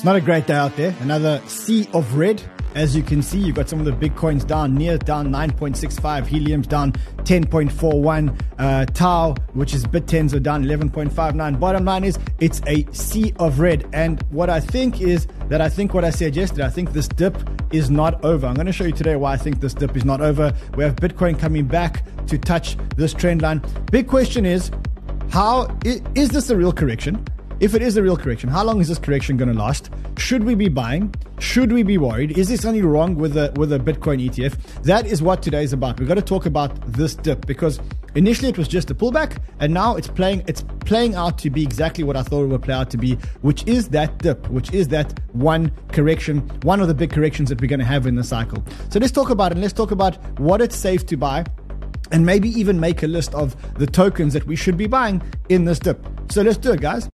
It's not a great day out there. Another sea of red. As you can see, you've got some of the big coins down, near down 9.65, helium's down 10.41, uh, tau, which is Bittensor, down 11.59. Bottom line is, it's a sea of red. And what I think is that I think what I said yesterday, I think this dip is not over. I'm going to show you today why I think this dip is not over. We have Bitcoin coming back to touch this trend line. Big question is, how is this a real correction? If it is a real correction, how long is this correction going to last? Should we be buying? Should we be worried? Is there something wrong with the with a Bitcoin ETF? That is what today is about. We've got to talk about this dip because initially it was just a pullback, and now it's playing it's playing out to be exactly what I thought it would play out to be, which is that dip, which is that one correction, one of the big corrections that we're going to have in the cycle. So let's talk about it. And Let's talk about what it's safe to buy and maybe even make a list of the tokens that we should be buying in this dip. So let's do it, guys.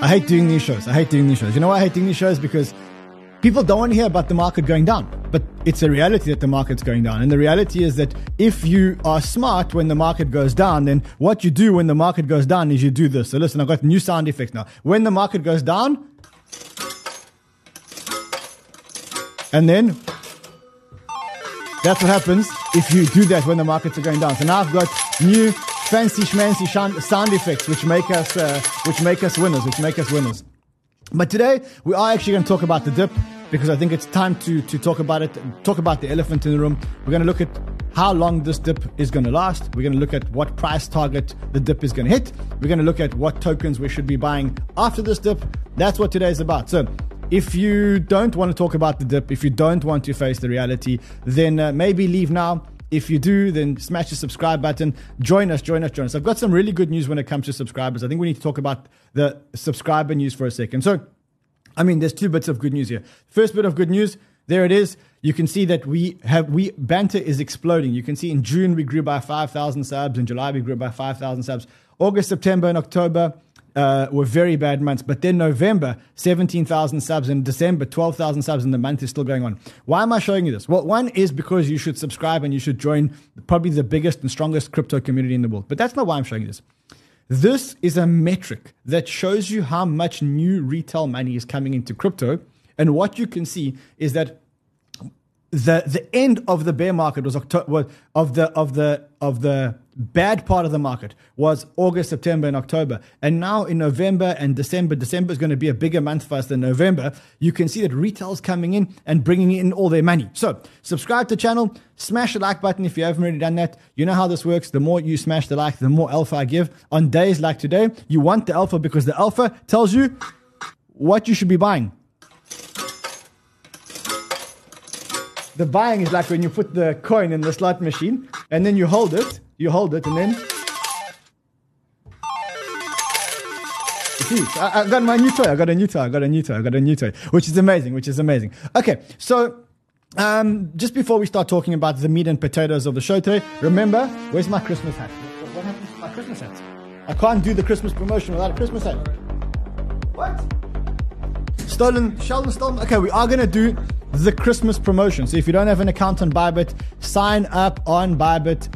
I hate doing these shows. I hate doing these shows. You know why I hate doing these shows? Because people don't want to hear about the market going down. But it's a reality that the market's going down. And the reality is that if you are smart when the market goes down, then what you do when the market goes down is you do this. So listen, I've got new sound effects now. When the market goes down, and then that's what happens if you do that when the markets are going down. So now I've got new fancy schmancy sound effects which make us uh, which make us winners, which make us winners. But today we are actually going to talk about the dip because I think it's time to to talk about it. Talk about the elephant in the room. We're going to look at how long this dip is going to last. We're going to look at what price target the dip is going to hit. We're going to look at what tokens we should be buying after this dip. That's what today is about. So. If you don't want to talk about the dip, if you don't want to face the reality, then uh, maybe leave now if you do, then smash the subscribe button. Join us, join us, join us. I've got some really good news when it comes to subscribers. I think we need to talk about the subscriber news for a second. So, I mean, there's two bits of good news here. First bit of good news, there it is. You can see that we have we banter is exploding. You can see in June we grew by 5,000 subs. In July we grew by 5,000 subs. August, September, and October uh, were very bad months. But then November, 17,000 subs, and December, 12,000 subs, and the month is still going on. Why am I showing you this? Well, one is because you should subscribe and you should join probably the biggest and strongest crypto community in the world. But that's not why I'm showing you this. This is a metric that shows you how much new retail money is coming into crypto. And what you can see is that the the end of the bear market was October was of the of the of the bad part of the market was August, September, and October. And now in November and December, December is going to be a bigger month for us than November. You can see that retail's coming in and bringing in all their money. So subscribe to the channel, smash the like button if you haven't already done that. You know how this works. The more you smash the like, the more alpha I give. On days like today, you want the alpha because the alpha tells you what you should be buying. The buying is like when you put the coin in the slot machine and then you hold it, you hold it, and then. See, I, I got my new toy. I got a new toy. I got a new toy. I got a new toy, which is amazing. Which is amazing. Okay, so um, just before we start talking about the meat and potatoes of the show today, remember, where's my Christmas hat? What happened to my Christmas hat? I can't do the Christmas promotion without a Christmas hat. What? Stolen, Sheldon stolen. Okay, we are gonna do the Christmas promotion. So if you don't have an account on Bybit, sign up on Bybit,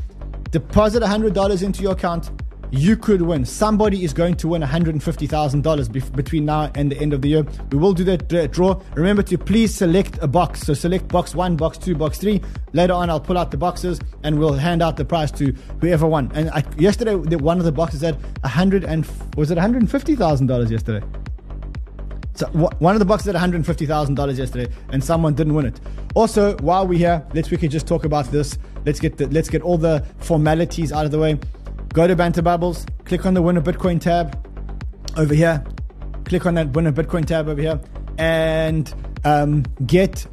deposit $100 into your account. You could win. Somebody is going to win $150,000 between now and the end of the year. We will do that draw. Remember to please select a box. So select box one, box two, box three. Later on, I'll pull out the boxes and we'll hand out the prize to whoever won. And I, yesterday, one of the boxes had 100 and was it $150,000 yesterday? So one of the boxes at $150,000 yesterday, and someone didn't win it. Also, while we're here, let's quickly just talk about this. Let's get the, let's get all the formalities out of the way. Go to Banter Bubbles, click on the Winner Bitcoin tab over here. Click on that Winner Bitcoin tab over here, and um, get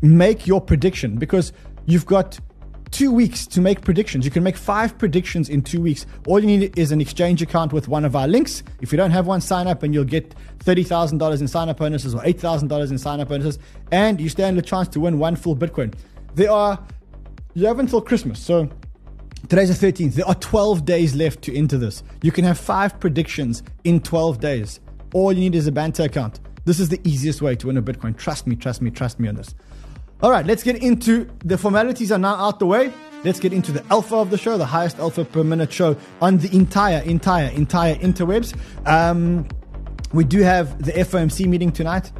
make your prediction because you've got two weeks to make predictions. You can make five predictions in two weeks. All you need is an exchange account with one of our links. If you don't have one, sign up and you'll get $30,000 in sign up bonuses or $8,000 in sign up bonuses. And you stand a chance to win one full Bitcoin. There are, you have until Christmas. So today's the 13th. There are 12 days left to enter this. You can have five predictions in 12 days. All you need is a Banter account. This is the easiest way to win a Bitcoin. Trust me, trust me, trust me on this. All right, let's get into the formalities are now out the way. Let's get into the alpha of the show, the highest alpha per minute show on the entire, entire, entire interwebs. Um, we do have the FOMC meeting tonight.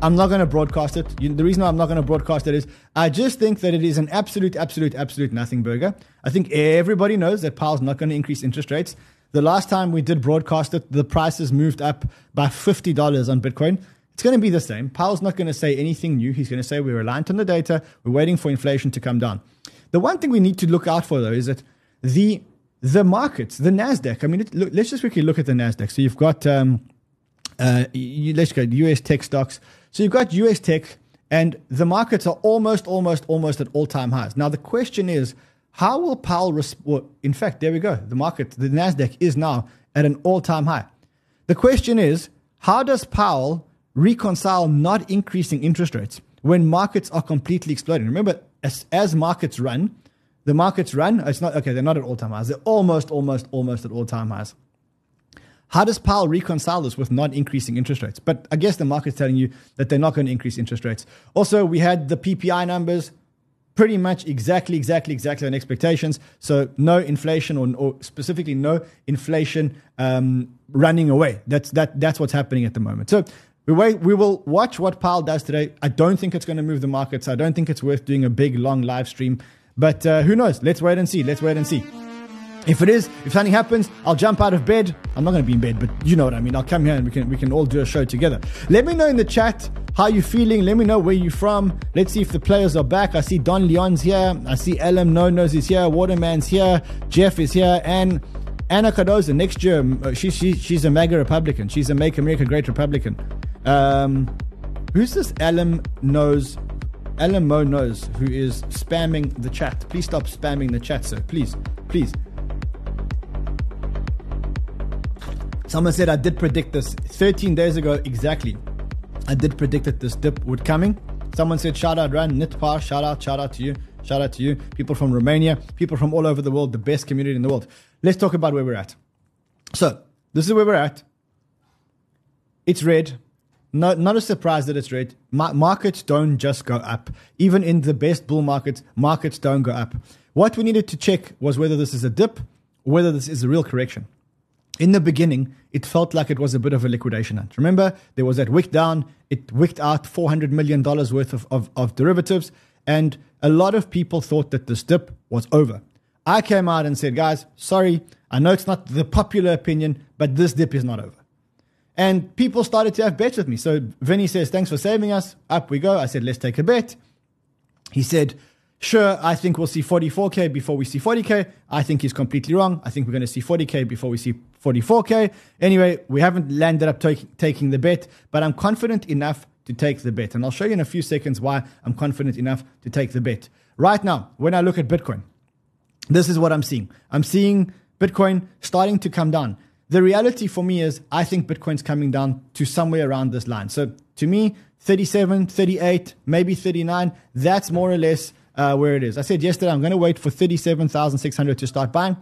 I'm not going to broadcast it. The reason I'm not going to broadcast it is I just think that it is an absolute, absolute, absolute nothing burger. I think everybody knows that Powell's not going to increase interest rates. The last time we did broadcast it, the prices moved up by $50 on Bitcoin. It's going to be the same. Powell's not going to say anything new. He's going to say we're reliant on the data. We're waiting for inflation to come down. The one thing we need to look out for, though, is that the the markets, the Nasdaq. I mean, look, let's just quickly look at the Nasdaq. So you've got um, uh, you, let's go US tech stocks. So you've got US tech, and the markets are almost, almost, almost at all time highs. Now the question is, how will Powell? respond? in fact, there we go. The market, the Nasdaq, is now at an all time high. The question is, how does Powell reconcile not increasing interest rates when markets are completely exploding? Remember, as, as markets run, the markets run. It's not okay. They're not at all time highs. They're almost, almost, almost at all time highs. How does Powell reconcile this with not increasing interest rates? But I guess the market's telling you that they're not going to increase interest rates. Also, we had the PPI numbers pretty much exactly, exactly, exactly on expectations. So no inflation or, or specifically no inflation um, running away. That's, that, that's what's happening at the moment. So we wait. We will watch what Powell does today. I don't think it's going to move the markets. I don't think it's worth doing a big long live stream. But uh, who knows? Let's wait and see. Let's wait and see. If it is, if something happens, I'll jump out of bed. I'm not going to be in bed, but you know what I mean. I'll come here and we can we can all do a show together. Let me know in the chat how you feeling. Let me know where you're from. Let's see if the players are back. I see Don Leon's here. I see LM No Nose is here. Waterman's here. Jeff is here, and Anna Cardoza next year. Uh, she, she she's a MAGA Republican. She's a Make America Great Republican. Um, who's this LM Knows? LMO knows who is spamming the chat. Please stop spamming the chat, sir. Please, please. Someone said I did predict this 13 days ago exactly. I did predict that this dip would coming. Someone said shout out Ran Nitpar, shout out, shout out to you, shout out to you. People from Romania, people from all over the world, the best community in the world. Let's talk about where we're at. So this is where we're at. It's red. Not, not a surprise that it's red. Ma- markets don't just go up. Even in the best bull markets, markets don't go up. What we needed to check was whether this is a dip or whether this is a real correction in the beginning, it felt like it was a bit of a liquidation hunt. Remember, there was that wick down, it wicked out $400 million worth of, of, of derivatives, and a lot of people thought that this dip was over. I came out and said, guys, sorry, I know it's not the popular opinion, but this dip is not over. And people started to have bets with me. So Vinny says, thanks for saving us. Up we go. I said, let's take a bet. He said, Sure, I think we'll see 44K before we see 40K. I think he's completely wrong. I think we're going to see 40K before we see 44K. Anyway, we haven't landed up taking the bet, but I'm confident enough to take the bet. And I'll show you in a few seconds why I'm confident enough to take the bet. Right now, when I look at Bitcoin, this is what I'm seeing. I'm seeing Bitcoin starting to come down. The reality for me is I think Bitcoin's coming down to somewhere around this line. So to me, 37, 38, maybe 39, that's more or less uh, where it is. I said yesterday I'm going to wait for 37,600 to start buying.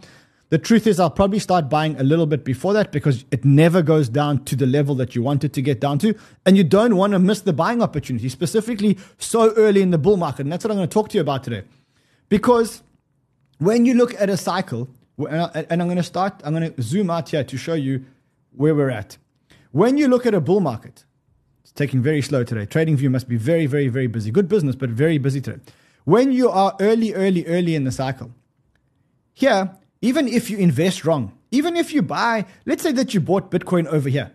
The truth is, I'll probably start buying a little bit before that because it never goes down to the level that you want it to get down to. And you don't want to miss the buying opportunity, specifically so early in the bull market. And that's what I'm going to talk to you about today. Because when you look at a cycle, and I'm going to start, I'm going to zoom out here to show you where we're at. When you look at a bull market, it's taking very slow today. Trading View must be very, very, very busy. Good business, but very busy today when you are early, early, early in the cycle, here, even if you invest wrong, even if you buy, let's say that you bought Bitcoin over here.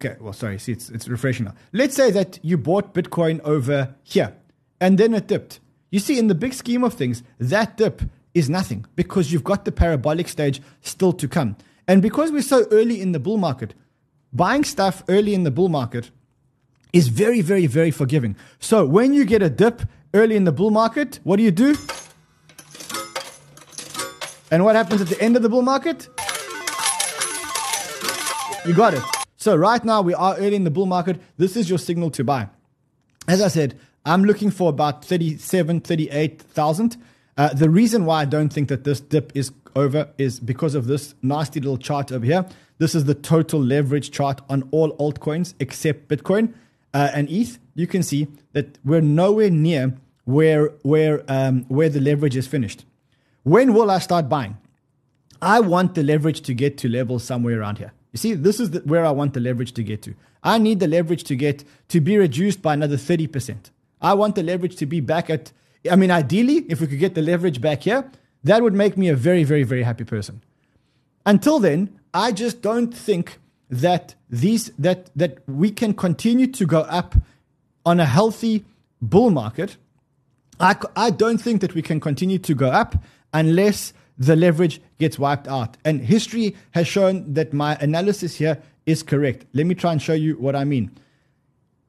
Okay, well, sorry, see, it's, it's refreshing now. Let's say that you bought Bitcoin over here and then it dipped. You see, in the big scheme of things, that dip is nothing because you've got the parabolic stage still to come. And because we're so early in the bull market, buying stuff early in the bull market is very, very, very forgiving. So when you get a dip early in the bull market, what do you do? And what happens at the end of the bull market? You got it. So right now we are early in the bull market. This is your signal to buy. As I said, I'm looking for about 37, 38,000. Uh, the reason why I don't think that this dip is over is because of this nasty little chart over here. This is the total leverage chart on all altcoins except Bitcoin uh, and ETH. You can see that we're nowhere near where where um, where the leverage is finished. When will I start buying? I want the leverage to get to levels somewhere around here. You see, this is the, where I want the leverage to get to. I need the leverage to get to be reduced by another 30%. I want the leverage to be back at, I mean, ideally, if we could get the leverage back here, that would make me a very, very, very happy person. Until then, I just don't think that these that that we can continue to go up on a healthy bull market. I, I don't think that we can continue to go up unless the leverage gets wiped out. And history has shown that my analysis here is correct. Let me try and show you what I mean.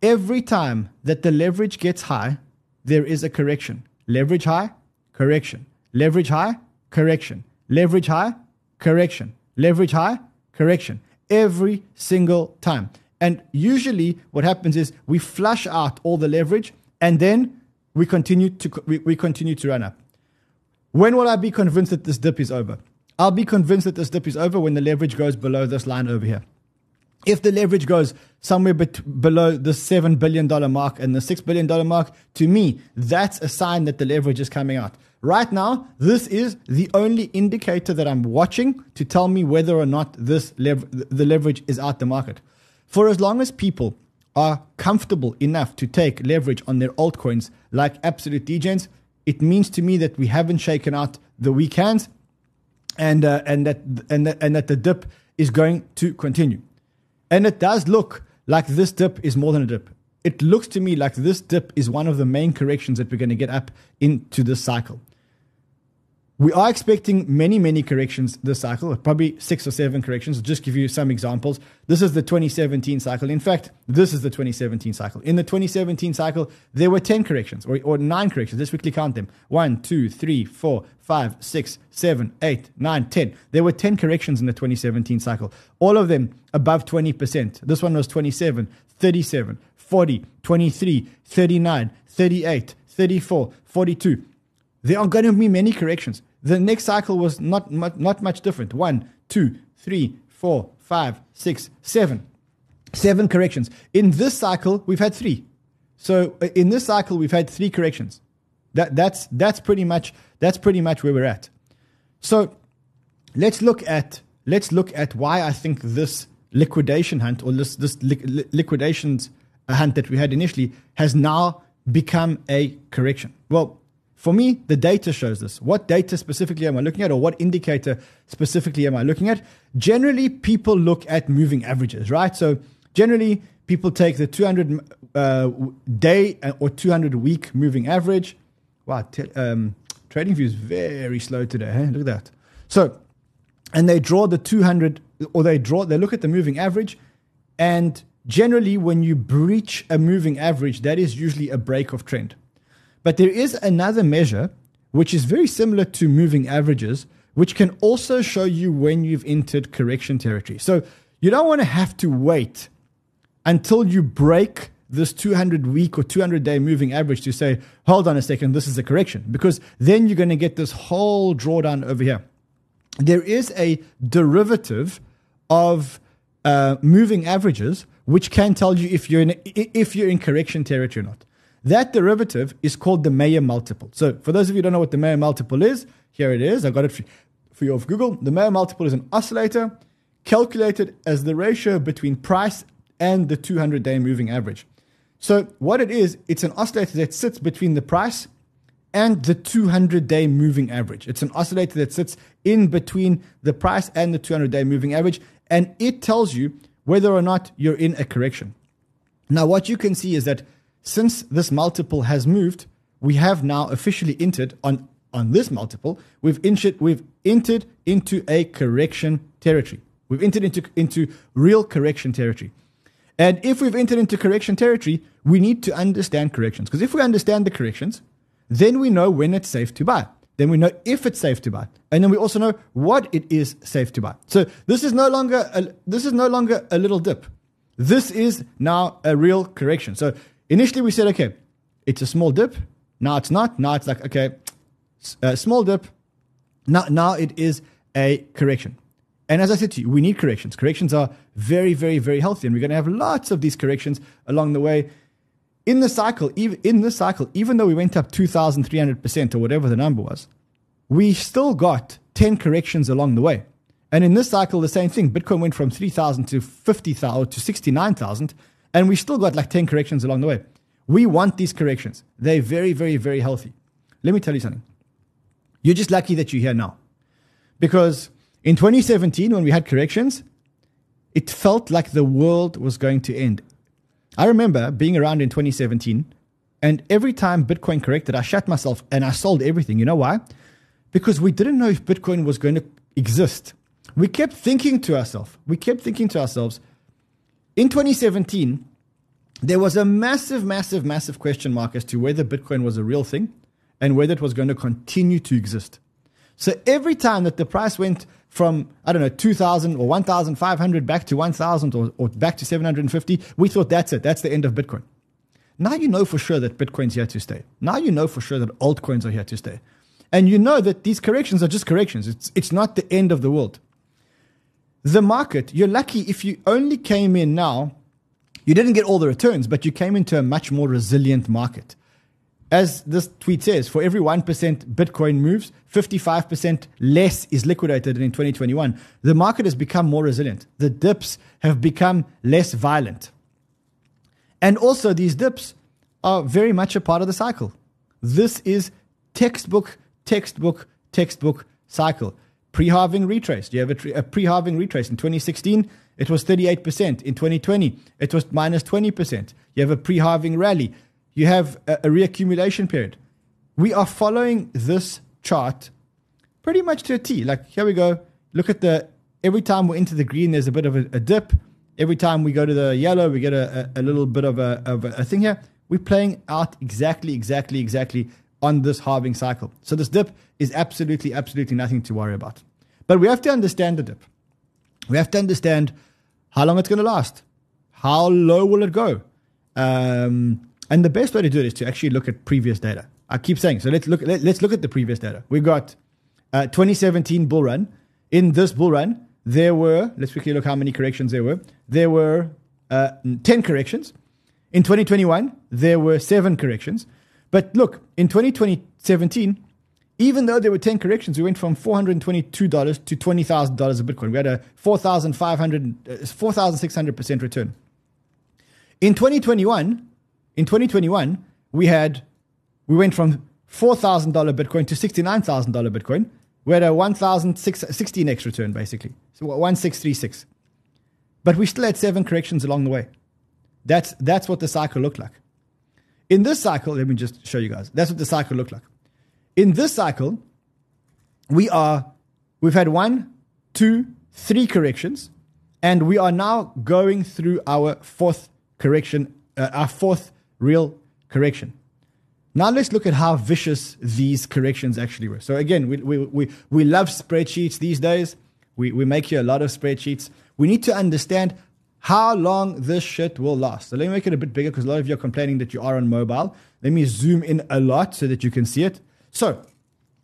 Every time that the leverage gets high, there is a correction. Leverage high, correction. Leverage high, correction. Leverage high, correction. Leverage high, correction. Every single time. And usually what happens is we flush out all the leverage and then we continue to we, we continue to run up. When will I be convinced that this dip is over? I'll be convinced that this dip is over when the leverage goes below this line over here. If the leverage goes somewhere bet- below the $7 billion mark and the $6 billion mark, to me, that's a sign that the leverage is coming out. Right now, this is the only indicator that I'm watching to tell me whether or not this lev- the leverage is out the market. For as long as people are comfortable enough to take leverage on their altcoins like Absolute Degens, it means to me that we haven't shaken out the weak hands and, uh, and, that, and, that, and that the dip is going to continue. And it does look like this dip is more than a dip. It looks to me like this dip is one of the main corrections that we're going to get up into this cycle. We are expecting many, many corrections this cycle, probably six or seven corrections. I'll just give you some examples. This is the 2017 cycle. In fact, this is the 2017 cycle. In the 2017 cycle, there were 10 corrections or, or nine corrections. Let's quickly count them. One, two, three, four, five, six, seven, eight, nine, 10. There were 10 corrections in the 2017 cycle, all of them above 20%. This one was 27, 37, 40, 23, 39, 38, 34, 42. There are going to be many corrections. The next cycle was not, not, not much different. One, two, three, four, five, six, seven. Seven corrections. In this cycle, we've had three. So uh, in this cycle, we've had three corrections. That, that's, that's, pretty much, that's pretty much where we're at. So let's look at, let's look at why I think this liquidation hunt or this, this li- liquidations hunt that we had initially has now become a correction. Well, for me, the data shows this. What data specifically am I looking at, or what indicator specifically am I looking at? Generally, people look at moving averages, right? So, generally, people take the 200 uh, day uh, or 200 week moving average. Wow, t- um, TradingView is very slow today. Hey? Look at that. So, and they draw the 200, or they draw, they look at the moving average, and generally, when you breach a moving average, that is usually a break of trend. But there is another measure which is very similar to moving averages, which can also show you when you've entered correction territory. So you don't want to have to wait until you break this 200 week or 200 day moving average to say, hold on a second, this is a correction, because then you're going to get this whole drawdown over here. There is a derivative of uh, moving averages, which can tell you if you're in if you're in correction territory or not. That derivative is called the Mayer multiple. So, for those of you who don't know what the Mayer multiple is, here it is. I got it for you off Google. The Mayer multiple is an oscillator calculated as the ratio between price and the 200 day moving average. So, what it is, it's an oscillator that sits between the price and the 200 day moving average. It's an oscillator that sits in between the price and the 200 day moving average, and it tells you whether or not you're in a correction. Now, what you can see is that since this multiple has moved, we have now officially entered on, on this multiple, we've entered, we've entered into a correction territory. We've entered into, into real correction territory. And if we've entered into correction territory, we need to understand corrections. Because if we understand the corrections, then we know when it's safe to buy. Then we know if it's safe to buy. And then we also know what it is safe to buy. So this is no longer a, this is no longer a little dip. This is now a real correction. So Initially, we said, okay, it's a small dip. Now it's not. Now it's like, okay, a uh, small dip. Now, now it is a correction. And as I said to you, we need corrections. Corrections are very, very, very healthy, and we're going to have lots of these corrections along the way. In the cycle, even in this cycle, even though we went up two thousand three hundred percent or whatever the number was, we still got ten corrections along the way. And in this cycle, the same thing. Bitcoin went from three thousand to fifty thousand to sixty nine thousand, and we still got like ten corrections along the way. We want these corrections. They're very, very, very healthy. Let me tell you something. You're just lucky that you're here now, because in 2017, when we had corrections, it felt like the world was going to end. I remember being around in 2017, and every time Bitcoin corrected, I shut myself and I sold everything. You know why? Because we didn't know if Bitcoin was going to exist. We kept thinking to ourselves, we kept thinking to ourselves, in 2017, there was a massive, massive, massive question mark as to whether Bitcoin was a real thing and whether it was going to continue to exist. So every time that the price went from, I don't know, 2,000 or 1,500 back to 1,000 or, or back to 750, we thought that's it. That's the end of Bitcoin. Now you know for sure that Bitcoin's here to stay. Now you know for sure that altcoins are here to stay. And you know that these corrections are just corrections. It's, it's not the end of the world. The market, you're lucky if you only came in now, you didn't get all the returns, but you came into a much more resilient market as this tweet says, for every 1% Bitcoin moves, 55% less is liquidated than in 2021. The market has become more resilient. The dips have become less violent. And also, these dips are very much a part of the cycle. This is textbook, textbook, textbook cycle. Pre halving retrace. You have a, a pre halving retrace. In 2016, it was 38%. In 2020, it was minus 20%. You have a pre halving rally you have a, a reaccumulation period. We are following this chart pretty much to a T. Like here we go. Look at the every time we're into the green, there's a bit of a, a dip. Every time we go to the yellow, we get a, a, a little bit of, of a thing here. We're playing out exactly, exactly, exactly on this halving cycle. So this dip is absolutely, absolutely nothing to worry about. But we have to understand the dip. We have to understand how long it's going to last. How low will it go? Um, and the best way to do it is to actually look at previous data. I keep saying so. Let's look. Let, us look at the previous data. We've got uh, 2017 bull run. In this bull run, there were. Let's quickly look how many corrections there were. There were uh, 10 corrections. In 2021, there were seven corrections. But look, in 2017, even though there were 10 corrections, we went from $422 to $20,000 a Bitcoin. We had a 4,500, uh, 4,600% return. In 2021, in 2021, we had we went from $4,000 Bitcoin to $69,000 Bitcoin. We had a 1,016x return, basically. So 1636. But we still had seven corrections along the way. That's, that's what the cycle looked like. In this cycle, let me just show you guys. That's what the cycle looked like. In this cycle, we are, we've had one, two, three corrections, and we are now going through our fourth correction, uh, our fourth real correction. Now let's look at how vicious these corrections actually were. So again, we, we, we, we love spreadsheets these days. We, we make you a lot of spreadsheets. We need to understand how long this shit will last. So let me make it a bit bigger because a lot of you are complaining that you are on mobile. Let me zoom in a lot so that you can see it. So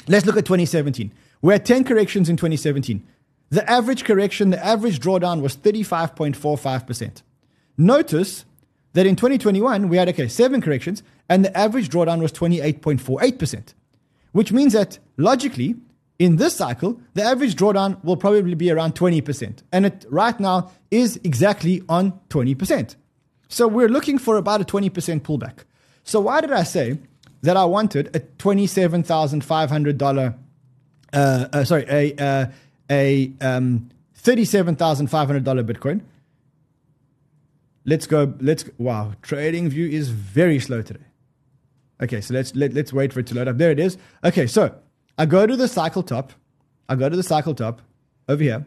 let's look at 2017. We had 10 corrections in 2017. The average correction, the average drawdown was 35.45%. Notice that in 2021 we had okay seven corrections and the average drawdown was 28.48%, which means that logically in this cycle the average drawdown will probably be around 20%, and it right now is exactly on 20%. So we're looking for about a 20% pullback. So why did I say that I wanted a $27,500 uh, uh, sorry, a uh, a um, $37,500 Bitcoin let's go. Let's wow. Trading view is very slow today. Okay, so let's let, let's wait for it to load up. There it is. Okay, so I go to the cycle top. I go to the cycle top over here,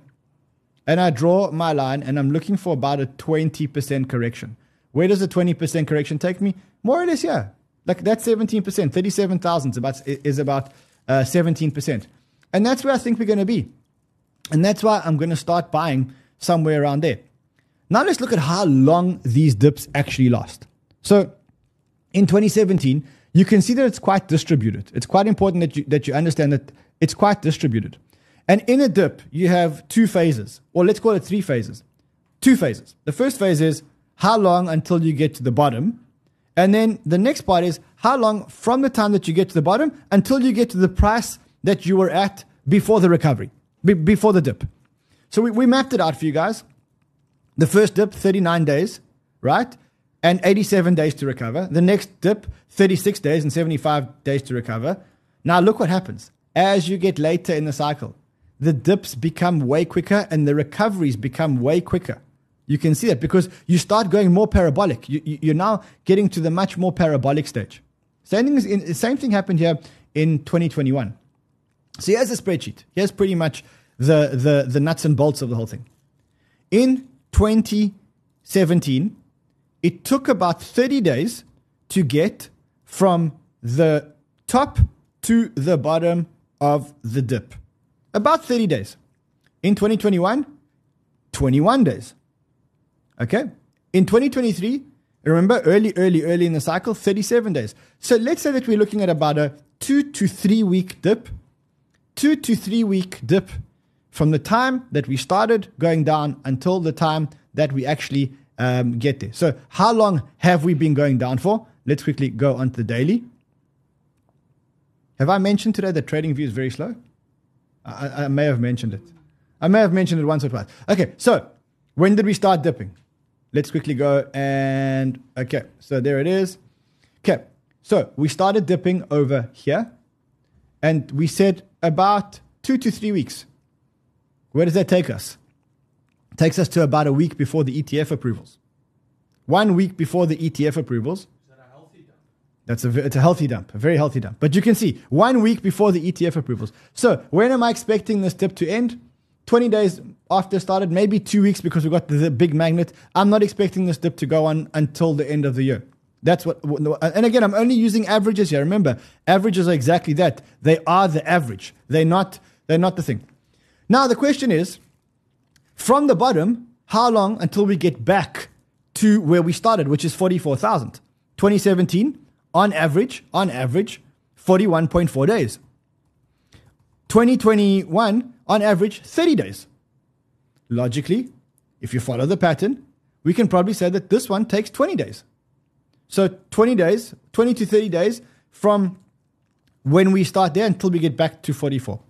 and I draw my line, and I'm looking for about a twenty percent correction. Where does the twenty percent correction take me? More or less, yeah. Like that's seventeen percent. Thirty-seven thousand is about is about uh, seventeen uh, percent, and that's where I think we're going to be, and that's why I'm going to start buying somewhere around there. Now let's look at how long these dips actually last. So in 2017, you can see that it's quite distributed. It's quite important that you, that you understand that it's quite distributed. And in a dip, you have two phases, or let's call it three phases. Two phases. The first phase is how long until you get to the bottom. And then the next part is how long from the time that you get to the bottom until you get to the price that you were at before the recovery, be- before the dip. So we, we mapped it out for you guys. The first dip, 39 days, right? And 87 days to recover. The next dip, 36 days and 75 days to recover. Now look what happens. As you get later in the cycle, the dips become way quicker and the recoveries become way quicker. You can see that because you start going more parabolic. You, you, are now getting to the much more parabolic stage. Same thing, in, same thing happened here in 2021. So here's a spreadsheet. Here's pretty much the, the, the nuts and bolts of the whole thing. In 2017, it took about 30 days to get from the top to the bottom of the dip. About 30 days. In 2021, 21 days. Okay? In 2023, remember early, early, early in the cycle, 37 days. So let's say that we're looking at about a two to three week dip, two to three week dip from the time that we started going down until the time that we actually um, get there. So, how long have we been going down for? Let's quickly go on to the daily. Have I mentioned today that trading view is very slow? I, I may have mentioned it. I may have mentioned it once or twice. Okay, so when did we start dipping? Let's quickly go and okay, so there it is. Okay, so we started dipping over here, and we said about two to three weeks. Where does that take us? Takes us to about a week before the ETF approvals. One week before the ETF approvals. That's a, it's a healthy dump, a very healthy dump. But you can see one week before the ETF approvals. So when am I expecting this dip to end? 20 days after started, maybe two weeks because we got the, the big magnet. I'm not expecting this dip to go on until the end of the year. That's what, and again, I'm only using averages here. Remember, averages are exactly that. They are the average. They're not, they're not the thing. Now, the question is from the bottom, how long until we get back to where we started, which is 44,000? 2017, on average, on average, 41.4 days. 2021, on average, 30 days. Logically, if you follow the pattern, we can probably say that this one takes 20 days. So 20 days, 20 to 30 days from when we start there until we get back to 44.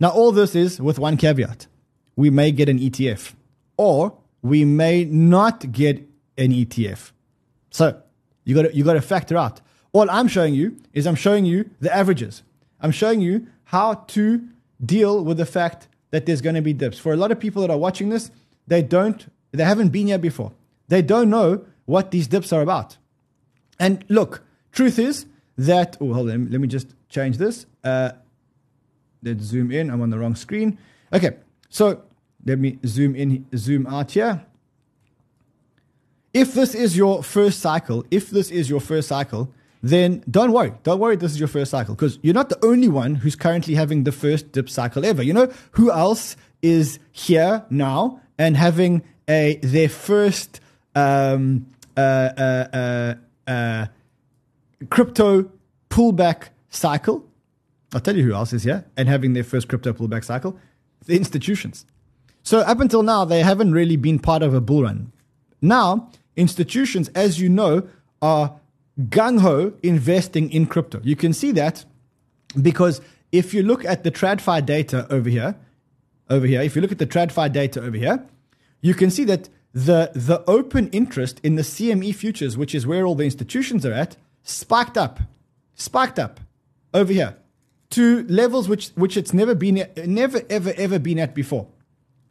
Now, all this is with one caveat. We may get an ETF or we may not get an ETF. So you got you got to factor out. All I'm showing you is I'm showing you the averages. I'm showing you how to deal with the fact that there's going to be dips. For a lot of people that are watching this, they don't they haven't been here before. They don't know what these dips are about. And look, truth is that oh hold on, let me just change this. Uh, let's zoom in. I'm on the wrong screen. Okay, so let me zoom in, zoom out here. If this is your first cycle, if this is your first cycle, then don't worry. Don't worry, this is your first cycle because you're not the only one who's currently having the first dip cycle ever. You know who else is here now and having a their first um, uh, uh, uh, uh crypto pullback cycle? I'll tell you who else is here and having their first crypto pullback cycle the institutions. So, up until now, they haven't really been part of a bull run. Now, institutions, as you know, are gung ho investing in crypto. You can see that because if you look at the TradFi data over here, over here, if you look at the TradFi data over here, you can see that the, the open interest in the CME futures, which is where all the institutions are at, spiked up, spiked up over here to levels which, which it's never been, never, ever, ever been at before.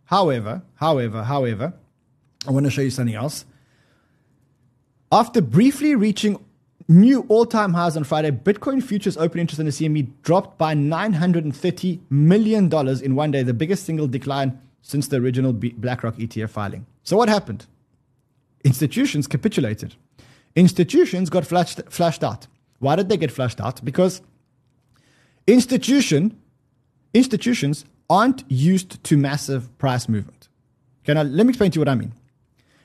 However, however, however, I want to show you something else. After briefly reaching new all-time highs on Friday, Bitcoin futures open interest in the CME dropped by $930 million in one day, the biggest single decline since the original BlackRock ETF filing. So what happened? Institutions capitulated. Institutions got flashed out. Why did they get flashed out? Because Institution, institutions aren't used to massive price movement. Okay, now let me explain to you what I mean.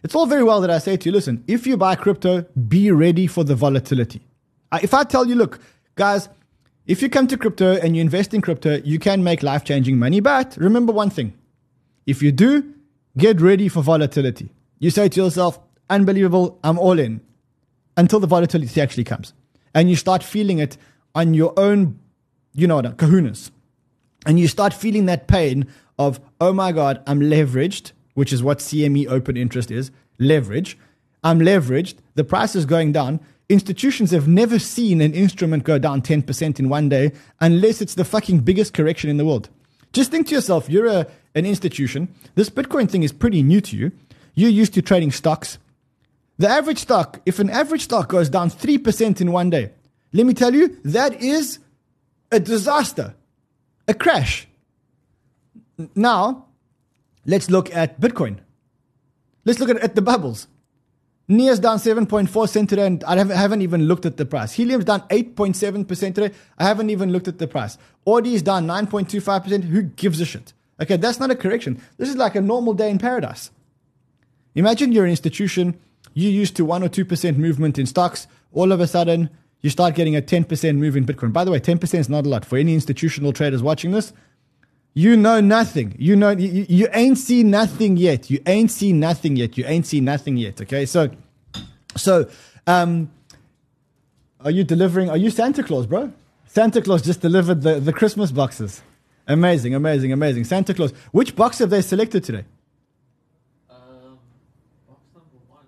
It's all very well that I say to you, listen, if you buy crypto, be ready for the volatility. Uh, If I tell you, look, guys, if you come to crypto and you invest in crypto, you can make life changing money. But remember one thing if you do, get ready for volatility. You say to yourself, unbelievable, I'm all in until the volatility actually comes. And you start feeling it on your own, you know, what, kahunas. And you start feeling that pain of, oh my God, I'm leveraged, which is what CME open interest is leverage. I'm leveraged. The price is going down. Institutions have never seen an instrument go down 10% in one day unless it's the fucking biggest correction in the world. Just think to yourself, you're a, an institution. This Bitcoin thing is pretty new to you. You're used to trading stocks. The average stock, if an average stock goes down 3% in one day, let me tell you, that is a disaster, a crash. Now, let's look at Bitcoin. Let's look at, at the bubbles. NEAR's down 7.4 cent today, and I haven't, even looked at the price. Helium's down 8.7% today. I haven't even looked at the price. ORDI down 9.25%. Who gives a shit? Okay, that's not a correction. This is like a normal day in paradise. Imagine you're an institution, you used to 1 or 2% movement in stocks. All of a sudden, you start getting a 10% move in Bitcoin. By the way, 10% is not a lot. For any institutional traders watching this, you know nothing. You know you, you ain't seen nothing yet. You ain't seen nothing yet. You ain't seen nothing yet. Okay, so so um, are you delivering? Are you Santa Claus, bro? Santa Claus just delivered the, the Christmas boxes. Amazing, amazing, amazing. Santa Claus. Which box have they selected today? Um, box number one.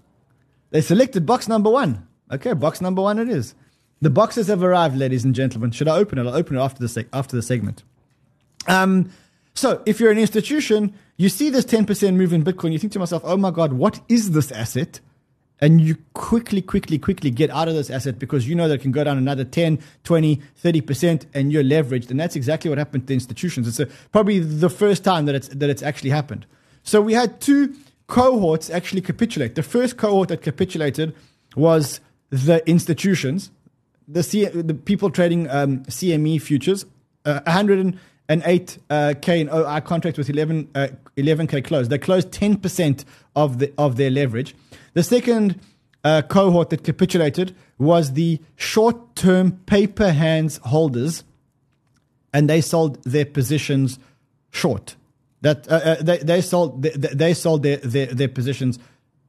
They selected box number one. Okay, box number one it is. The boxes have arrived, ladies and gentlemen. Should I open it? I'll open it after the seg- after the segment. Um, so if you're an institution, you see this 10% move in Bitcoin, you think to yourself, oh my God, what is this asset? And you quickly, quickly, quickly get out of this asset because you know that it can go down another 10, 20, 30% and you're leveraged. And that's exactly what happened to institutions. It's a, probably the first time that it's, that it's actually happened. So we had two cohorts actually capitulate. The first cohort that capitulated was the institutions, the, C, the people trading um, CME futures, uh, 100 an 8k uh, in OI contract with 11 uh, 11k close. They closed 10% of the of their leverage. The second uh, cohort that capitulated was the short-term paper hands holders, and they sold their positions short. That uh, uh, they, they sold they, they sold their their, their positions.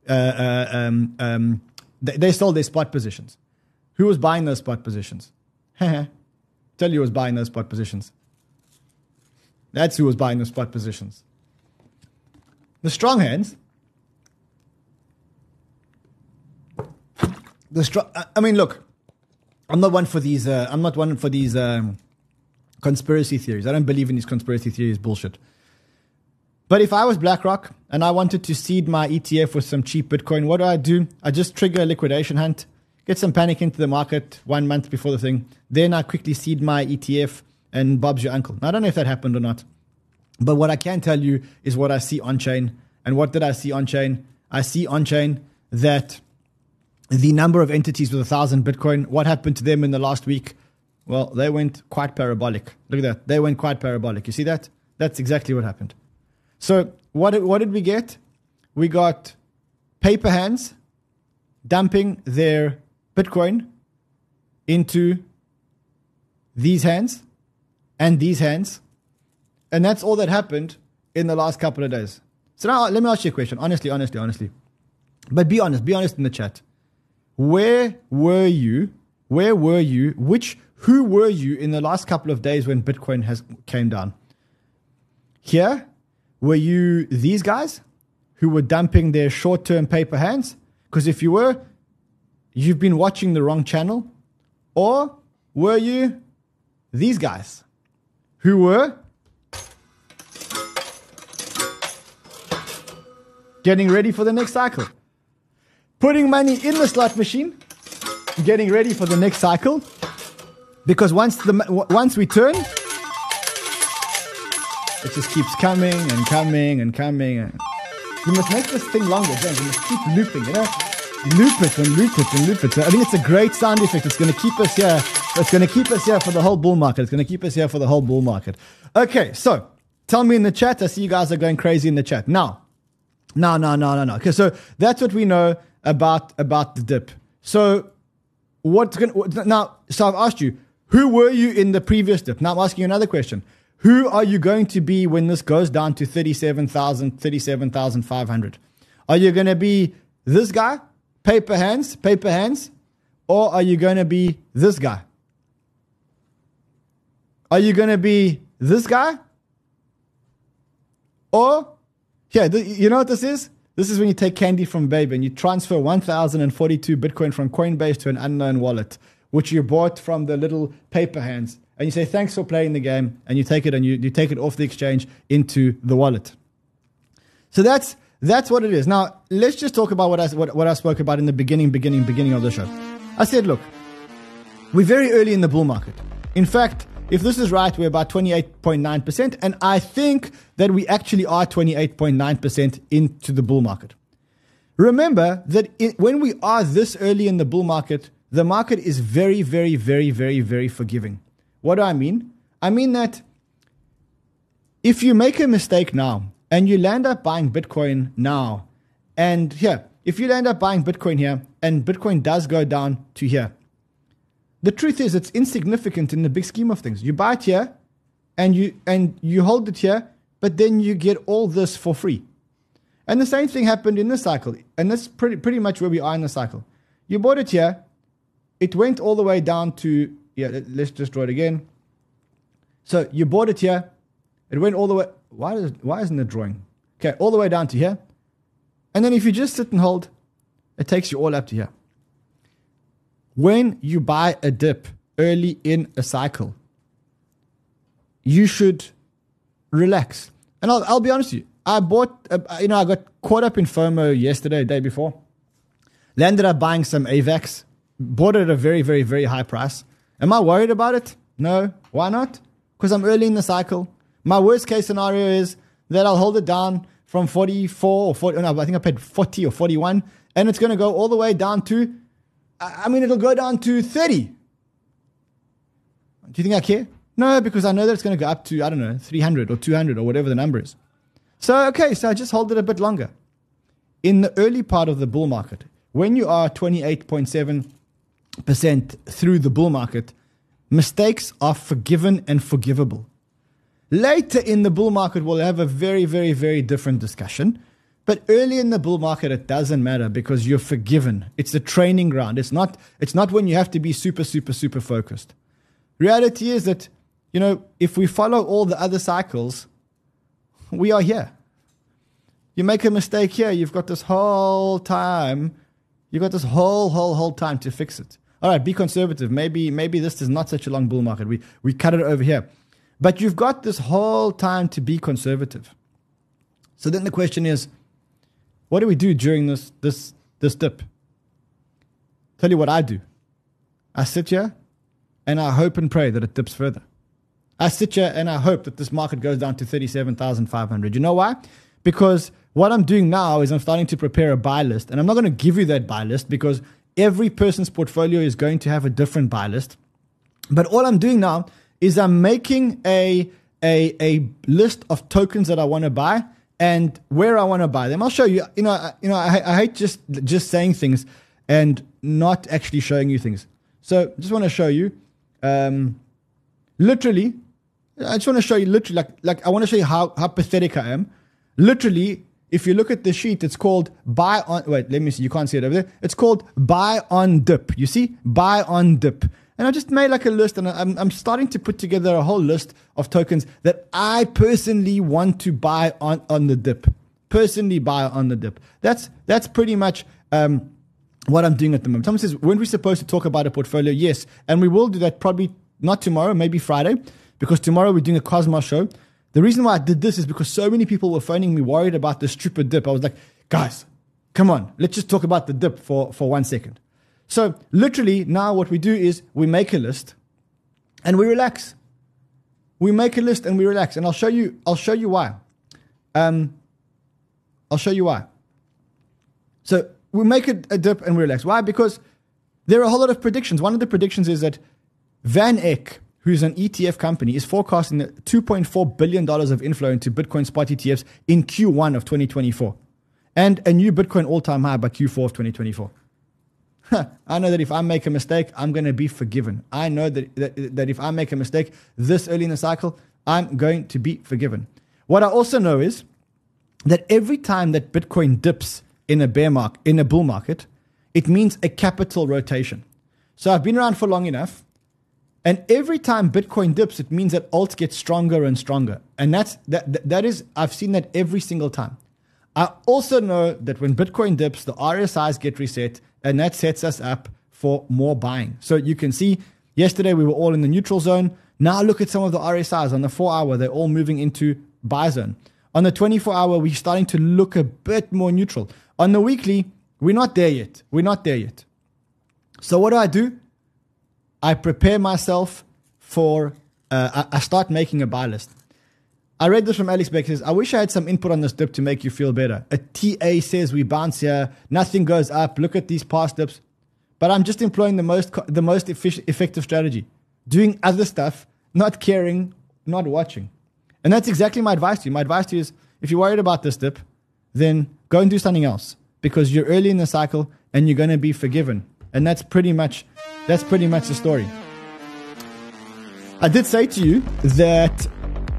Uh, um, um, they, they sold their spot positions. Who was buying those spot positions? Tell you who was buying those spot positions. That's who was buying the spot positions. The strong hands. The strong. I mean, look, I'm not one for these. Uh, I'm not one for these um, conspiracy theories. I don't believe in these conspiracy theories bullshit. But if I was BlackRock and I wanted to seed my ETF with some cheap Bitcoin, what do I do? I just trigger a liquidation hunt, get some panic into the market one month before the thing. Then I quickly seed my ETF and Bob's your uncle. Now, I don't know if that happened or not. But what I can tell you is what I see on chain. And what did I see on chain? I see on chain that the number of entities with a thousand Bitcoin, what happened to them in the last week? Well, they went quite parabolic. Look at that. They went quite parabolic. You see that? That's exactly what happened. So, what what did we get? We got paper hands dumping their Bitcoin into these hands and these hands. And that's all that happened in the last couple of days. So now let me ask you a question. Honestly, honestly, honestly. But be honest, be honest in the chat. Where were you? Where were you? Which who were you in the last couple of days when Bitcoin has came down? Here, were you these guys who were dumping their short-term paper hands? Because if you were, you've been watching the wrong channel. Or were you these guys who were getting ready for the next cycle. Putting money in the slot machine, getting ready for the next cycle. Because once the once we turn, it just keeps coming and coming and coming. And you must make this thing longer, James. You must keep looping, you know? Loop it and loop it and loop it. I think it's a great sound effect. It's going to keep us here. It's going to keep us here for the whole bull market. It's going to keep us here for the whole bull market. Okay, so tell me in the chat. I see you guys are going crazy in the chat. Now, no, no, no, no, no. Okay, so that's what we know about about the dip. So what's going to, now, so I've asked you, who were you in the previous dip? Now I'm asking you another question. Who are you going to be when this goes down to 37,000, 37,500? Are you going to be this guy, paper hands, paper hands, or are you going to be this guy? Are you going to be this guy? Or, yeah, th- you know what this is? This is when you take candy from Babe and you transfer 1,042 Bitcoin from Coinbase to an unknown wallet, which you bought from the little paper hands. And you say, thanks for playing the game. And you take it and you, you take it off the exchange into the wallet. So that's, that's what it is. Now, let's just talk about what I, what, what I spoke about in the beginning, beginning, beginning of the show. I said, look, we're very early in the bull market. In fact, if this is right, we're about 28.9%. And I think that we actually are 28.9% into the bull market. Remember that it, when we are this early in the bull market, the market is very, very, very, very, very forgiving. What do I mean? I mean that if you make a mistake now and you land up buying Bitcoin now, and here, if you land up buying Bitcoin here and Bitcoin does go down to here, the truth is, it's insignificant in the big scheme of things. You buy it here, and you and you hold it here, but then you get all this for free. And the same thing happened in this cycle, and that's pretty pretty much where we are in the cycle. You bought it here, it went all the way down to yeah. Let's just draw it again. So you bought it here, it went all the way. Why is why isn't it drawing? Okay, all the way down to here, and then if you just sit and hold, it takes you all up to here when you buy a dip early in a cycle, you should relax. And I'll, I'll be honest with you. I bought, uh, you know, I got caught up in FOMO yesterday, day before. Landed up buying some AVAX. Bought it at a very, very, very high price. Am I worried about it? No. Why not? Because I'm early in the cycle. My worst case scenario is that I'll hold it down from 44 or 40. No, I think I paid 40 or 41. And it's going to go all the way down to I mean, it'll go down to 30. Do you think I care? No, because I know that it's going to go up to, I don't know, 300 or 200 or whatever the number is. So, okay, so I just hold it a bit longer. In the early part of the bull market, when you are 28.7% through the bull market, mistakes are forgiven and forgivable. Later in the bull market, we'll have a very, very, very different discussion but early in the bull market, it doesn't matter because you're forgiven. It's the training ground. It's not, it's not when you have to be super, super, super focused. Reality is that, you know, if we follow all the other cycles, we are here. You make a mistake here, you've got this whole time, you've got this whole, whole, whole time to fix it. All right, be conservative. Maybe, maybe this is not such a long bull market. We, we cut it over here. But you've got this whole time to be conservative. So then the question is, what do we do during this this this dip? Tell you what I do. I sit here and I hope and pray that it dips further. I sit here and I hope that this market goes down to 37,500. You know why? Because what I'm doing now is I'm starting to prepare a buy list. And I'm not going to give you that buy list because every person's portfolio is going to have a different buy list. But all I'm doing now is I'm making a, a, a list of tokens that I want to buy and where I want to buy them. I'll show you. You know, I, you know, I, I hate just just saying things and not actually showing you things. So, just want to show you, um, literally. I just want to show you literally, like, like I want to show you how how pathetic I am. Literally, if you look at the sheet, it's called buy on. Wait, let me see. You can't see it over there. It's called buy on dip. You see, buy on dip. And I just made like a list and I'm, I'm starting to put together a whole list of tokens that I personally want to buy on, on the dip. Personally buy on the dip. That's, that's pretty much, um, what I'm doing at the moment. Someone says, when we're supposed to talk about a portfolio, yes. And we will do that probably not tomorrow, maybe Friday, because tomorrow we're doing a Cosmos show. The reason why I did this is because so many people were phoning me worried about the stupid dip. I was like, guys, come on, let's just talk about the dip for, for one second. So literally now what we do is we make a list and we relax. We make a list and we relax. And I'll show you, I'll show you why. Um, I'll show you why. So we make a, a dip and we relax. Why? Because there are a whole lot of predictions. One of the predictions is that Van Eck, who's an ETF company, is forecasting $2.4 billion of inflow into Bitcoin spot ETFs in Q1 of 2024 and a new Bitcoin all time high by Q4 of 2024. I know that if I make a mistake, I'm going to be forgiven. I know that, that, that if I make a mistake this early in the cycle, I'm going to be forgiven. What I also know is that every time that Bitcoin dips in a bear market, in a bull market, it means a capital rotation. So I've been around for long enough, and every time Bitcoin dips, it means that alts get stronger and stronger. And that's that that is I've seen that every single time. I also know that when Bitcoin dips, the RSIs get reset, and that sets us up for more buying. So you can see yesterday we were all in the neutral zone. Now look at some of the RSIs on the four hour, they're all moving into buy zone. On the 24 hour, we're starting to look a bit more neutral. On the weekly, we're not there yet. We're not there yet. So what do I do? I prepare myself for, uh, I, I start making a buy list. I read this from Alex Beck. Says, I wish I had some input on this dip to make you feel better. A TA says we bounce here, nothing goes up. Look at these past dips. But I'm just employing the most the most effic- effective strategy, doing other stuff, not caring, not watching. And that's exactly my advice to you. My advice to you is if you're worried about this dip, then go and do something else because you're early in the cycle and you're going to be forgiven. And that's pretty much that's pretty much the story. I did say to you that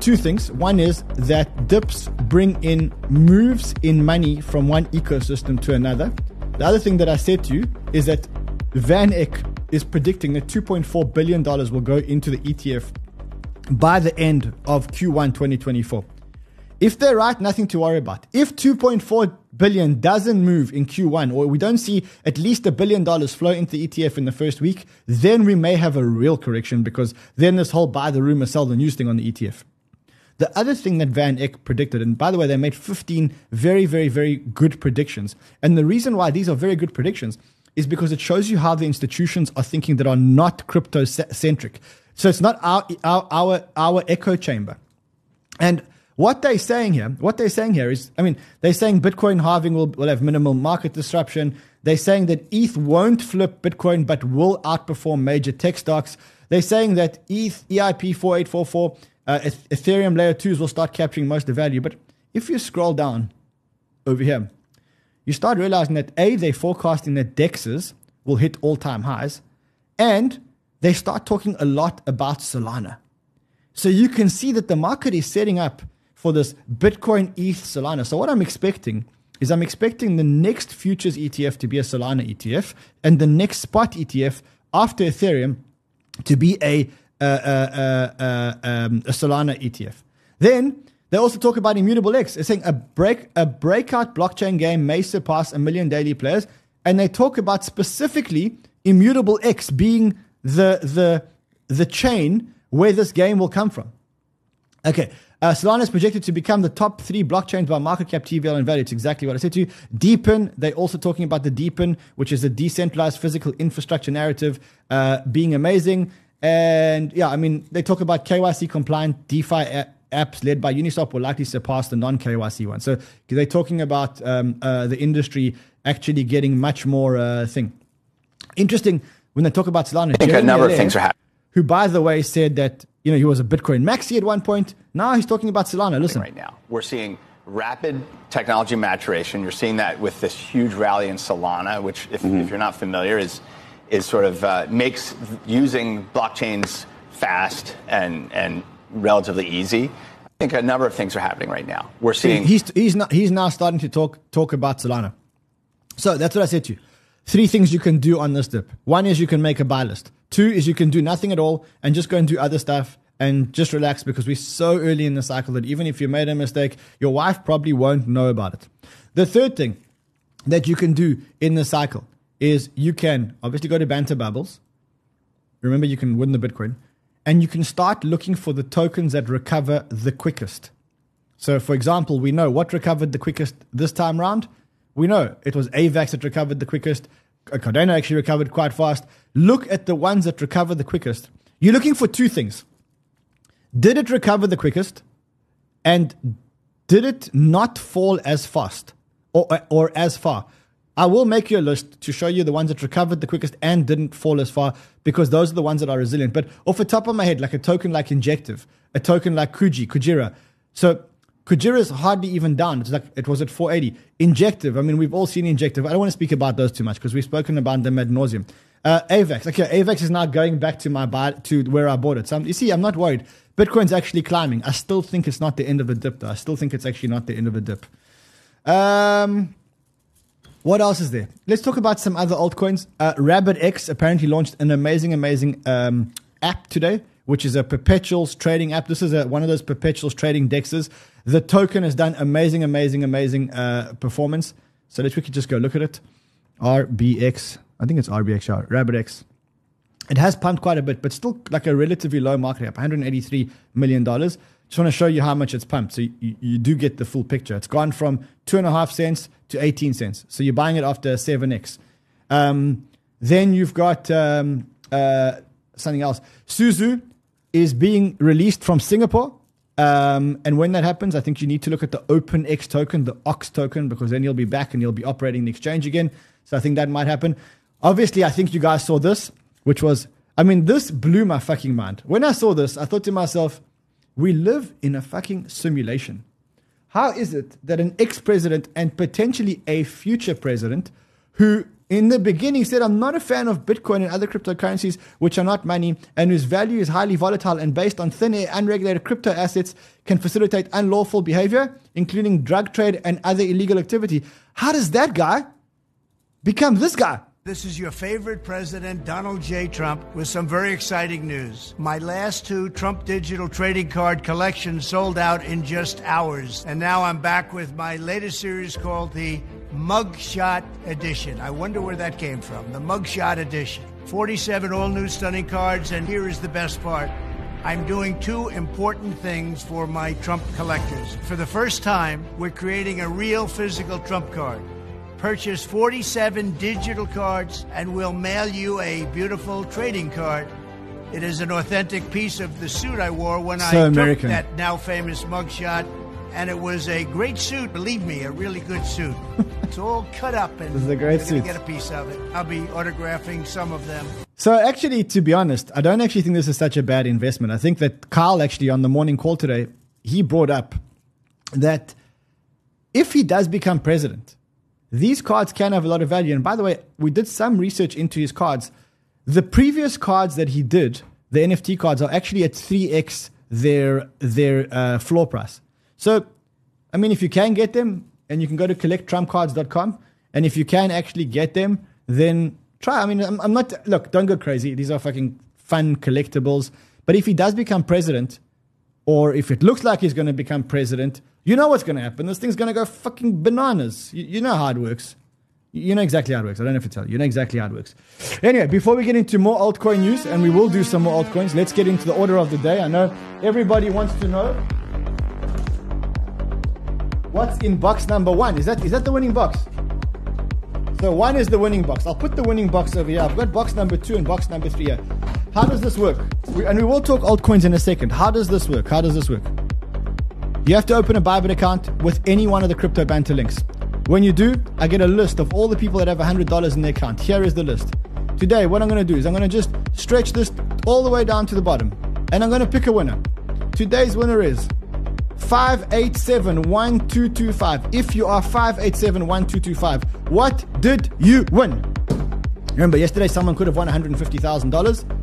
two things. One is that dips bring in moves in money from one ecosystem to another. The other thing that I said to you is that Van Eck is predicting that $2.4 billion will go into the ETF by the end of Q1 2024. If they're right, nothing to worry about. If 2.4 billion doesn't move in Q1, or we don't see at least a billion dollars flow into the ETF in the first week, then we may have a real correction because then this whole buy the rumor, sell the news thing on the ETF. The other thing that Van Eck predicted, and by the way, they made 15 very, very, very good predictions. And the reason why these are very good predictions is because it shows you how the institutions are thinking that are not crypto centric. So it's not our, our, our, our echo chamber. And what they're saying here, what they're saying here is, I mean, they're saying Bitcoin halving will, will have minimal market disruption. They're saying that ETH won't flip Bitcoin, but will outperform major tech stocks. They're saying that ETH, EIP 4844 uh, Ethereum layer twos will start capturing most of the value. But if you scroll down over here, you start realizing that A, they're forecasting that DEXs will hit all time highs, and they start talking a lot about Solana. So you can see that the market is setting up for this Bitcoin ETH Solana. So what I'm expecting is I'm expecting the next futures ETF to be a Solana ETF and the next spot ETF after Ethereum to be a uh, uh, uh, um, a Solana ETF. Then they also talk about Immutable X. They're saying a break a breakout blockchain game may surpass a million daily players, and they talk about specifically Immutable X being the the the chain where this game will come from. Okay. Uh, Solana is projected to become the top three blockchains by market cap, TVL, and value. It's exactly what I said to you. DePIN, they're also talking about the DePIN, which is a decentralized physical infrastructure narrative, uh, being amazing. And yeah, I mean, they talk about KYC compliant DeFi a- apps led by Uniswap will likely surpass the non KYC ones. So they're talking about um, uh, the industry actually getting much more uh, thing. Interesting when they talk about Solana. I think Jeremy a number Allaire, of things are happening Who, by the way, said that you know he was a Bitcoin maxi at one point. Now he's talking about Solana. Listen, right now. We're seeing rapid technology maturation. You're seeing that with this huge rally in Solana, which, if, if you're not familiar, is is sort of uh, makes using blockchains fast and and relatively easy. I think a number of things are happening right now. We're seeing he's he's not he's now starting to talk talk about Solana. So that's what I said to you. Three things you can do on this dip. One is you can make a buy list. Two is you can do nothing at all and just go and do other stuff and just relax because we're so early in the cycle that even if you made a mistake, your wife probably won't know about it. The third thing that you can do in the cycle is you can obviously go to Banter Bubbles. Remember, you can win the Bitcoin and you can start looking for the tokens that recover the quickest. So, for example, we know what recovered the quickest this time round. We know it was AVAX that recovered the quickest. Uh, Cardano actually recovered quite fast. Look at the ones that recover the quickest. You're looking for two things. Did it recover the quickest? And did it not fall as fast or, or as far? I will make you a list to show you the ones that recovered the quickest and didn't fall as far because those are the ones that are resilient. But off the top of my head, like a token like Injective, a token like Kuji, Kujira. So Kujira is hardly even down. It's like it was at 480. Injective. I mean, we've all seen Injective. I don't want to speak about those too much because we've spoken about them ad nauseum. Uh, AVAX. Okay, AVAX is now going back to my buy, to where I bought it. So I'm, you see, I'm not worried. Bitcoin's actually climbing. I still think it's not the end of the dip, though. I still think it's actually not the end of the dip. Um, what else is there? Let's talk about some other altcoins. Uh, RabbitX apparently launched an amazing, amazing um, app today, which is a perpetuals trading app. This is a, one of those perpetuals trading dexes. The token has done amazing, amazing, amazing uh, performance. So let's quickly just go look at it. RBX. I think it's RBX, yeah, RabbitX. It has pumped quite a bit, but still like a relatively low market cap, $183 million. Just want to show you how much it's pumped. So you, you do get the full picture. It's gone from two and a half cents to 18 cents. So you're buying it after 7x. Um, then you've got um, uh, something else. Su Zhu is being released from Singapore. Um, and when that happens, I think you need to look at the OpenX token, the OX token, because then you'll be back and you'll be operating the exchange again. So I think that might happen. Obviously, I think you guys saw this, which was, I mean, this blew my fucking mind. When I saw this, I thought to myself, we live in a fucking simulation. How is it that an ex president and potentially a future president who in the beginning said, I'm not a fan of Bitcoin and other cryptocurrencies which are not money and whose value is highly volatile and based on thin air, unregulated crypto assets can facilitate unlawful behavior, including drug trade and other illegal activity. How does that guy become this guy? This is your favorite president, Donald J. Trump, with some very exciting news. My last two Trump digital trading card collections sold out in just hours. And now I'm back with my latest series called the Mugshot Edition. I wonder where that came from. The Mugshot Edition. 47 all new stunning cards, and here is the best part. I'm doing two important things for my Trump collectors. For the first time, we're creating a real physical Trump card. Purchase 47 digital cards, and we'll mail you a beautiful trading card. It is an authentic piece of the suit I wore when So I American. took that now famous mugshot, and it was a great suit. Believe me, a really good suit. it's all cut up, and This is a great suit. Get a piece of it. I'll be autographing some of them. So actually, to be honest, I don't actually think this is such a bad investment. I think that Carl actually on the morning call today, he brought up that if he does become president, these cards can have a lot of value. And by the way, we did some research into his cards. The previous cards that he did, the NFT cards, are actually at 3x their their uh, floor price. So, I mean, if you can get them, and you can go to collecttrumpcards.com, and if you can actually get them, then try. I mean, I'm, I'm not, look, don't go crazy. These are fucking fun collectibles. But if he does become president, or if it looks like he's going to become president, you know what's going to happen. This thing's going to go fucking bananas. You, you know how it works. You know exactly how it works. I don't have to tell you. You know exactly how it works. Anyway, before we get into more altcoin news, and we will do some more altcoins, let's get into the order of the day. I know everybody wants to know what's in box number one. Is that is that the winning box? So one is the winning box. I'll put the winning box over here. I've got box number two and box number three here. How does this work? We, and we will talk altcoins in a second. How does this work? How does this work? You have to open a Bybit account with any one of the crypto banter links. When you do, I get a list of all the people that have $100 in their account. Here is the list. Today, what I'm going to do is I'm going to just stretch this all the way down to the bottom. And I'm going to pick a winner. Today's winner is 5871225. If you are 5871225, what did you win? Remember, yesterday someone could have won $150,000.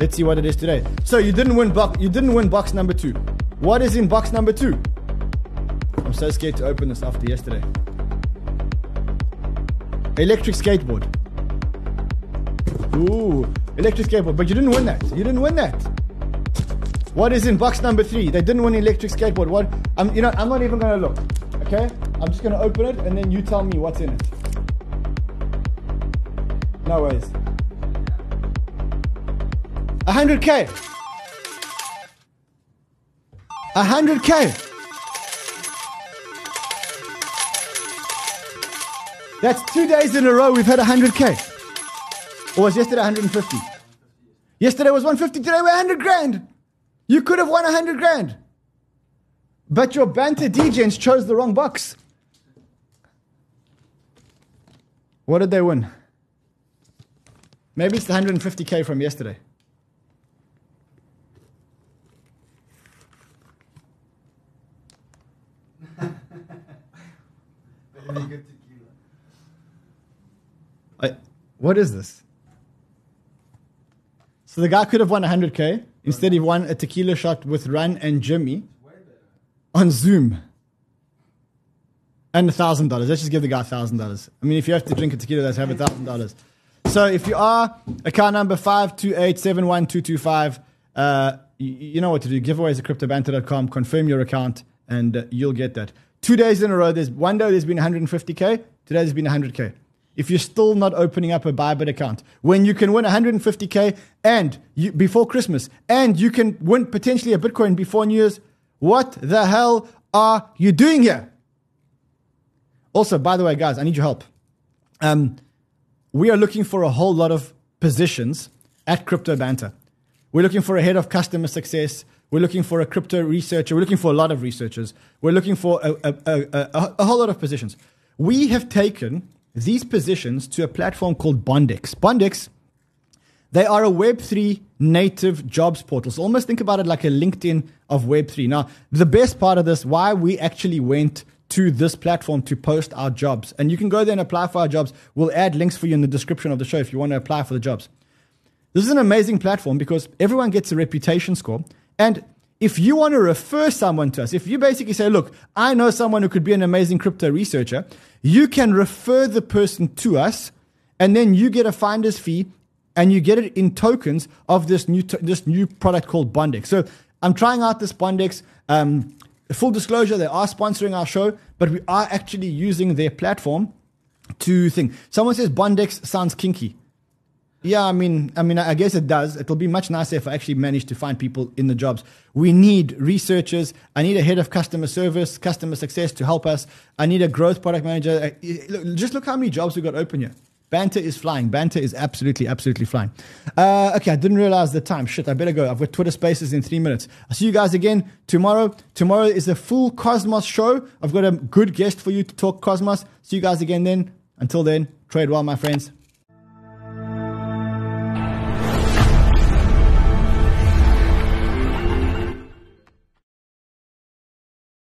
Let's see what it is today. So you didn't win box. You didn't win box number two. What is in box number two? I'm so scared to open this after yesterday. Electric skateboard. Ooh, electric skateboard. But you didn't win that. You didn't win that. What is in box number three? They didn't win electric skateboard. What? I'm, you know, I'm not even to look. Okay? I'm just to open it and then you tell me what's in it. No ways. 100k. 100k. That's two days in a row we've had 100k. Or was yesterday 150? Yesterday was 150, today we're 100 grand. You could have won 100 grand. But your banter DJs chose the wrong box. What did they win? Maybe it's the 150k from yesterday. I, what is this? So the guy could have won 100k. Instead, he won a tequila shot with Ran and Jimmy on Zoom. And a $1,000. Let's just give the guy a $1,000. I mean, if you have to drink a tequila, let's have $1,000. So if you are account number 528712225, uh, you, you know what to do. Giveaways at cryptobanter.com. Confirm your account, and uh, you'll get that. Two days in a row, there's one day there's been 150k. Today there's been 100k. If you're still not opening up a Bybit account, when you can win 150k and you, before Christmas, and you can win potentially a Bitcoin before New Year's, what the hell are you doing here? Also, by the way, guys, I need your help. Um, we are looking for a whole lot of positions at Crypto Banter. We're looking for a head of customer success. We're looking for a crypto researcher. We're looking for a lot of researchers. We're looking for a, a, a, a, whole lot of positions. We have taken these positions to a platform called Bondex. Bondex, they are a Web3 native jobs portal. So almost think about it like a LinkedIn of Web3. Now, the best part of this, why we actually went to this platform to post our jobs, and you can go there and apply for our jobs. We'll add links for you in the description of the show if you want to apply for the jobs. This is an amazing platform because everyone gets a reputation score. And if you want to refer someone to us, if you basically say, look, I know someone who could be an amazing crypto researcher, you can refer the person to us and then you get a finder's fee and you get it in tokens of this new, t- this new product called Bondex. So I'm trying out this Bondex. Um, full disclosure, they are sponsoring our show, but we are actually using their platform to think. Someone says Bondex sounds kinky. Yeah, I mean, I mean, I guess it does. It'll be much nicer if I actually manage to find people in the jobs. We need researchers. I need a head of customer service, customer success to help us. I need a growth product manager. Just look how many jobs we got open here. Banter is flying. Banter is absolutely, absolutely flying. Uh, okay, I didn't realize the time. Shit, I better go. I've got Twitter Spaces in three minutes. I'll see you guys again tomorrow. Tomorrow is a full Cosmos show. I've got a good guest for you to talk Cosmos. See you guys again then. Until then, trade well, my friends.